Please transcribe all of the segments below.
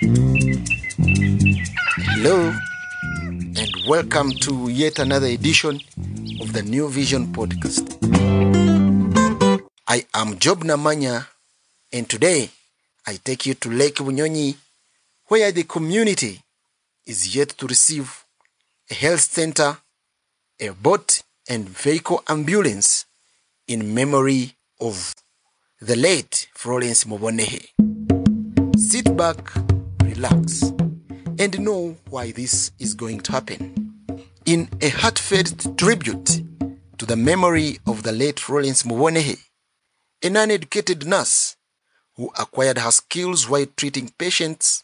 Hello, and welcome to yet another edition of the New Vision podcast. I am Job Namanya, and today I take you to Lake Bunyonyi, where the community is yet to receive a health center, a boat, and vehicle ambulance in memory of the late Florence Mobonehe. Sit back, relax, and know why this is going to happen. In a heartfelt tribute to the memory of the late Florence Mubonebe, an uneducated nurse who acquired her skills while treating patients,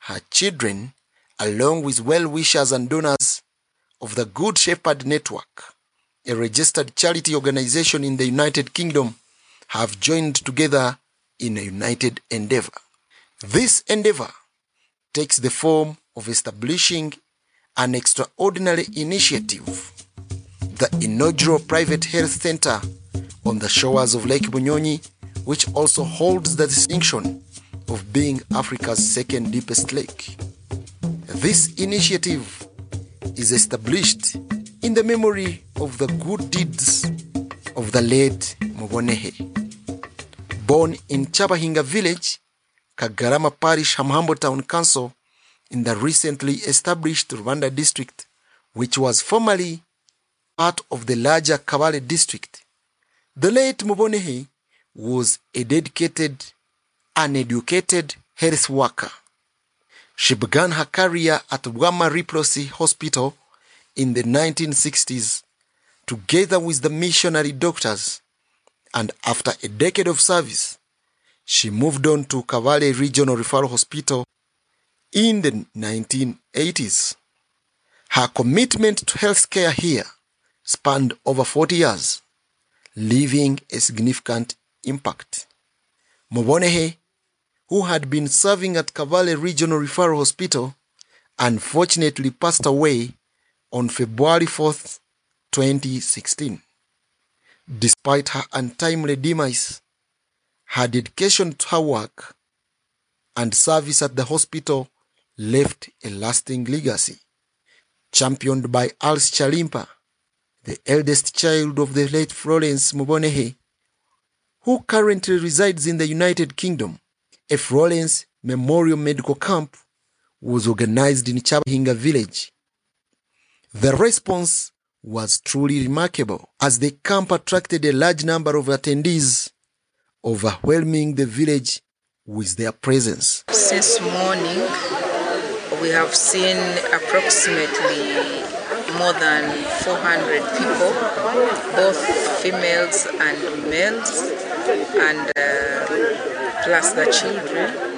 her children, along with well wishers and donors of the Good Shepherd Network, a registered charity organization in the United Kingdom, have joined together in a united endeavor. This endeavor takes the form of establishing an extraordinary initiative, the inaugural private health center on the shores of Lake Bunyonyi, which also holds the distinction of being Africa's second deepest lake. This initiative is established in the memory of the good deeds of the late Mobonehe. Born in Chabahinga village, Kagarama Parish, Hamhambo Town Council, in the recently established Rwanda district, which was formerly part of the larger Kabale district. The late Mobonehe was a dedicated, uneducated health worker. She began her career at Wama Riprosi Hospital in the 1960s together with the missionary doctors, and after a decade of service, she moved on to Kavale Regional Referral Hospital in the 1980s. Her commitment to healthcare here spanned over 40 years, leaving a significant impact. Mobonehe, who had been serving at Kavale Regional Referral Hospital, unfortunately passed away on February 4th, 2016. Despite her untimely demise, her dedication to her work and service at the hospital left a lasting legacy. Championed by Alice Chalimpa, the eldest child of the late Florence Mobonehe, who currently resides in the United Kingdom, a Florence Memorial Medical Camp was organized in Chabahinga village. The response was truly remarkable as the camp attracted a large number of attendees, overwhelming the village with their presence. Since morning, we have seen approximately more than 400 people, both females and males, and uh, plus the children.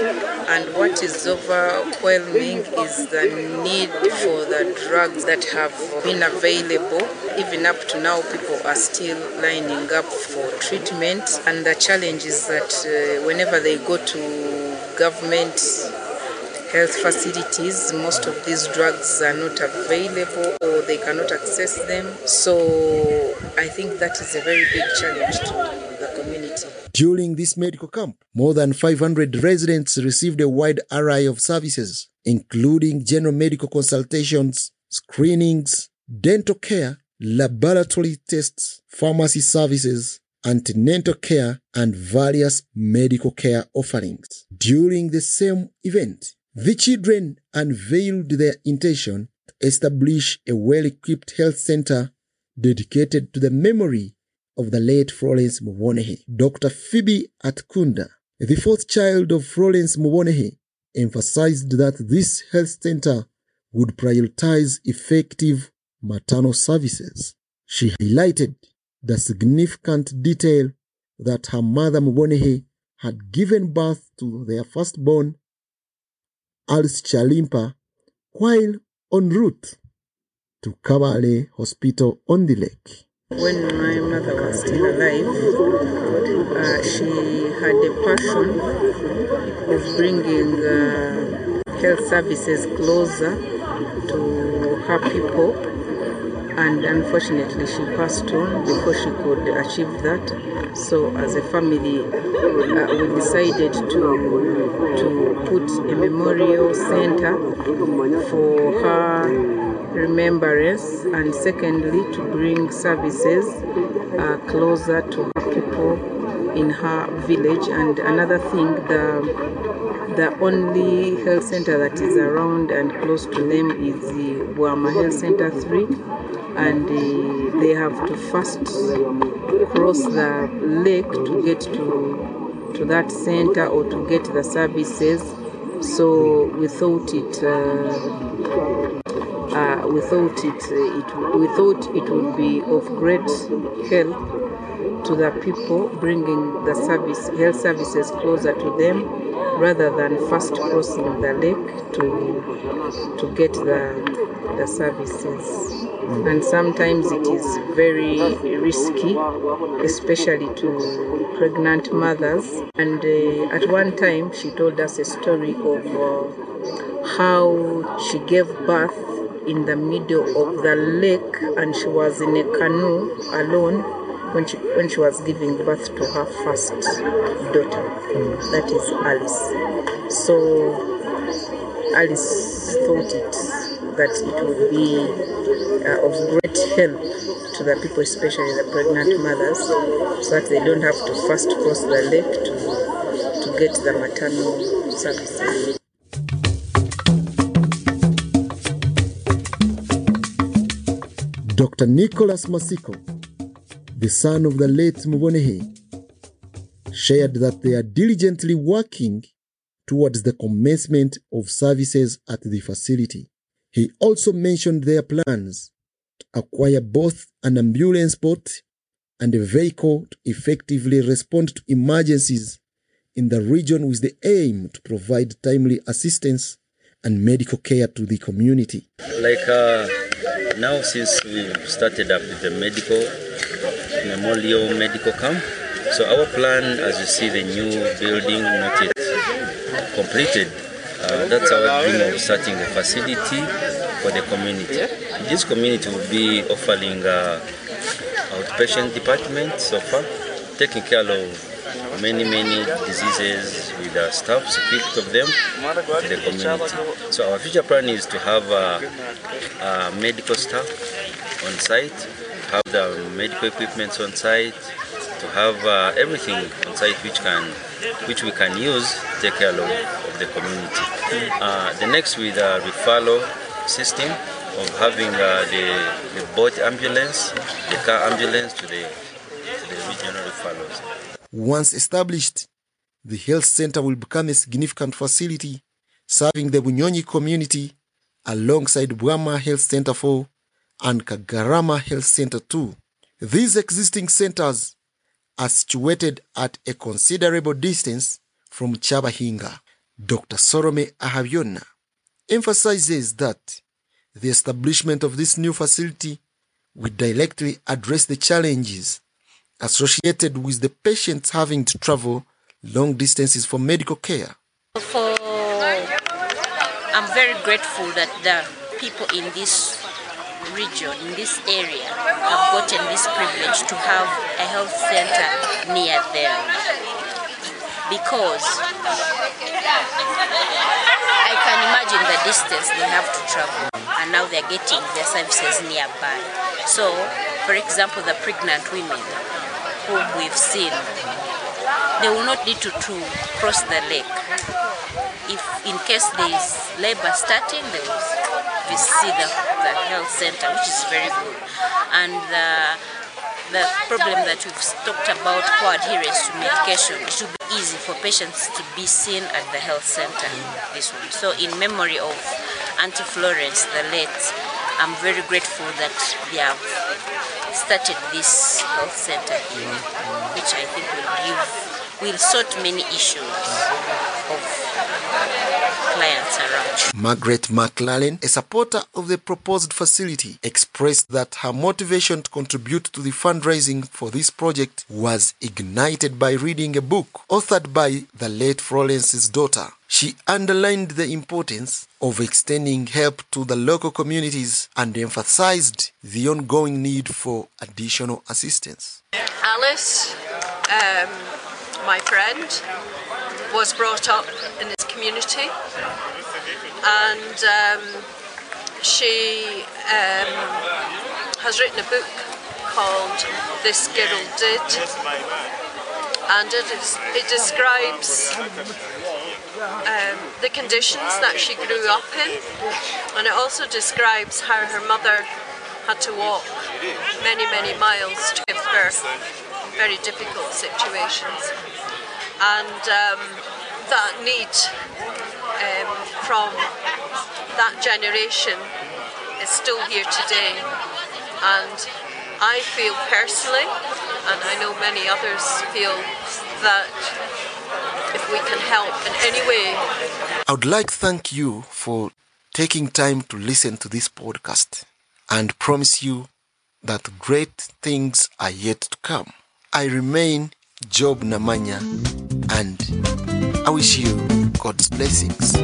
And what is overwhelming is the need for the drugs that have been available. Even up to now, people are still lining up for treatment. And the challenge is that uh, whenever they go to government health facilities, most of these drugs are not available or they cannot access them. So I think that is a very big challenge. During this medical camp, more than 500 residents received a wide array of services, including general medical consultations, screenings, dental care, laboratory tests, pharmacy services, antenatal care, and various medical care offerings. During the same event, the children unveiled their intention to establish a well equipped health center dedicated to the memory of the late Florence Mobonehe. Dr. Phoebe Atkunda, the fourth child of Florence Mobonehe, emphasized that this health center would prioritize effective maternal services. She highlighted the significant detail that her mother Mobonehe had given birth to their firstborn, Alice Chalimpa, while en route to Kabale Hospital on the lake. When my mother was still alive, uh, she had a passion of bringing uh, health services closer to her people. and unfortunately she passed on before she could achieve that. So as a family, uh, we decided to to put a memorial center for her remembrance, and secondly to bring services uh, closer to her people in her village. And another thing, the the only health center that is around and close to them is the Bwama Health Center 3 and uh, they have to first cross the lake to get to to that center or to get the services so we thought it uh, uh, we thought it, uh, it we thought it would be of great help to the people bringing the service health services closer to them rather than first crossing the lake to to get the the services. And sometimes it is very risky especially to pregnant mothers. And uh, at one time she told us a story of uh, how she gave birth in the middle of the lake and she was in a canoe alone when she when she was giving birth to her first daughter that is alice. So alice thought it that it would be uh, of great help to the people especially the pregnant mothers so that they don't have to first cross the lake to to get the maternal services Dr. Nicholas Masiko, the son of the late Mubonehe, shared that they are diligently working towards the commencement of services at the facility. He also mentioned their plans to acquire both an ambulance boat and a vehicle to effectively respond to emergencies in the region with the aim to provide timely assistance and medical care to the community. Like uh, now, since we've started up with the medical memorial medical camp, so our plan, as you see, the new building not yet completed. Uh, that's our dream of starting a facility for the community. This community will be offering uh, outpatient department so far, taking care of many, many diseases with the staff, equipped of them to the community. So our future plan is to have uh, uh, medical staff on site, have the medical equipment on site, to have uh, everything on site which can, which we can use to take care of, of the community. Uh, the next with the referral system of having uh, the, the boat ambulance, the car ambulance to the, to the regional referrals. Once established, the health center will become a significant facility serving the Bunyonyi community alongside Bwama Health Center 4 and Kagarama Health Center 2. These existing centers are situated at a considerable distance from Chabahinga. Dr. Sorome Ahaviona emphasizes that the establishment of this new facility will directly address the challenges associated with the patients having to travel long distances for medical care. I'm very grateful that the people in this region, in this area, have gotten this privilege to have a health center near them. Because I can imagine the distance they have to travel, and now they're getting their services nearby. So, for example, the pregnant women whom we've seen, they will not need to, to cross the lake. If in case there is labor starting, they will visit the, the health center, which is very good. And the, the problem that we've talked about poor adherence to medication, it should be easy for patients to be seen at the health center. This one. So in memory of Auntie Florence, the late, I'm very grateful that they have started this health center here, which I think will give will sort many issues of clients around. Margaret McLaren, a supporter of the proposed facility, expressed that her motivation to contribute to the fundraising for this project was ignited by reading a book authored by the late Florence's daughter. She underlined the importance of extending help to the local communities and emphasized the ongoing need for additional assistance. Alice, um, my friend, was brought up in this community. And um, she um, has written a book called This Girl Did. And it, is, it describes um, the conditions that she grew up in. And it also describes how her mother had to walk many, many miles to give birth. Very difficult situations. And um, that need um, from that generation is still here today. And I feel personally, and I know many others feel, that if we can help in any way I would like to thank you for taking time to listen to this podcast and promise you that great things are yet to come. I remain Job Namanya and I wish you God's blessings.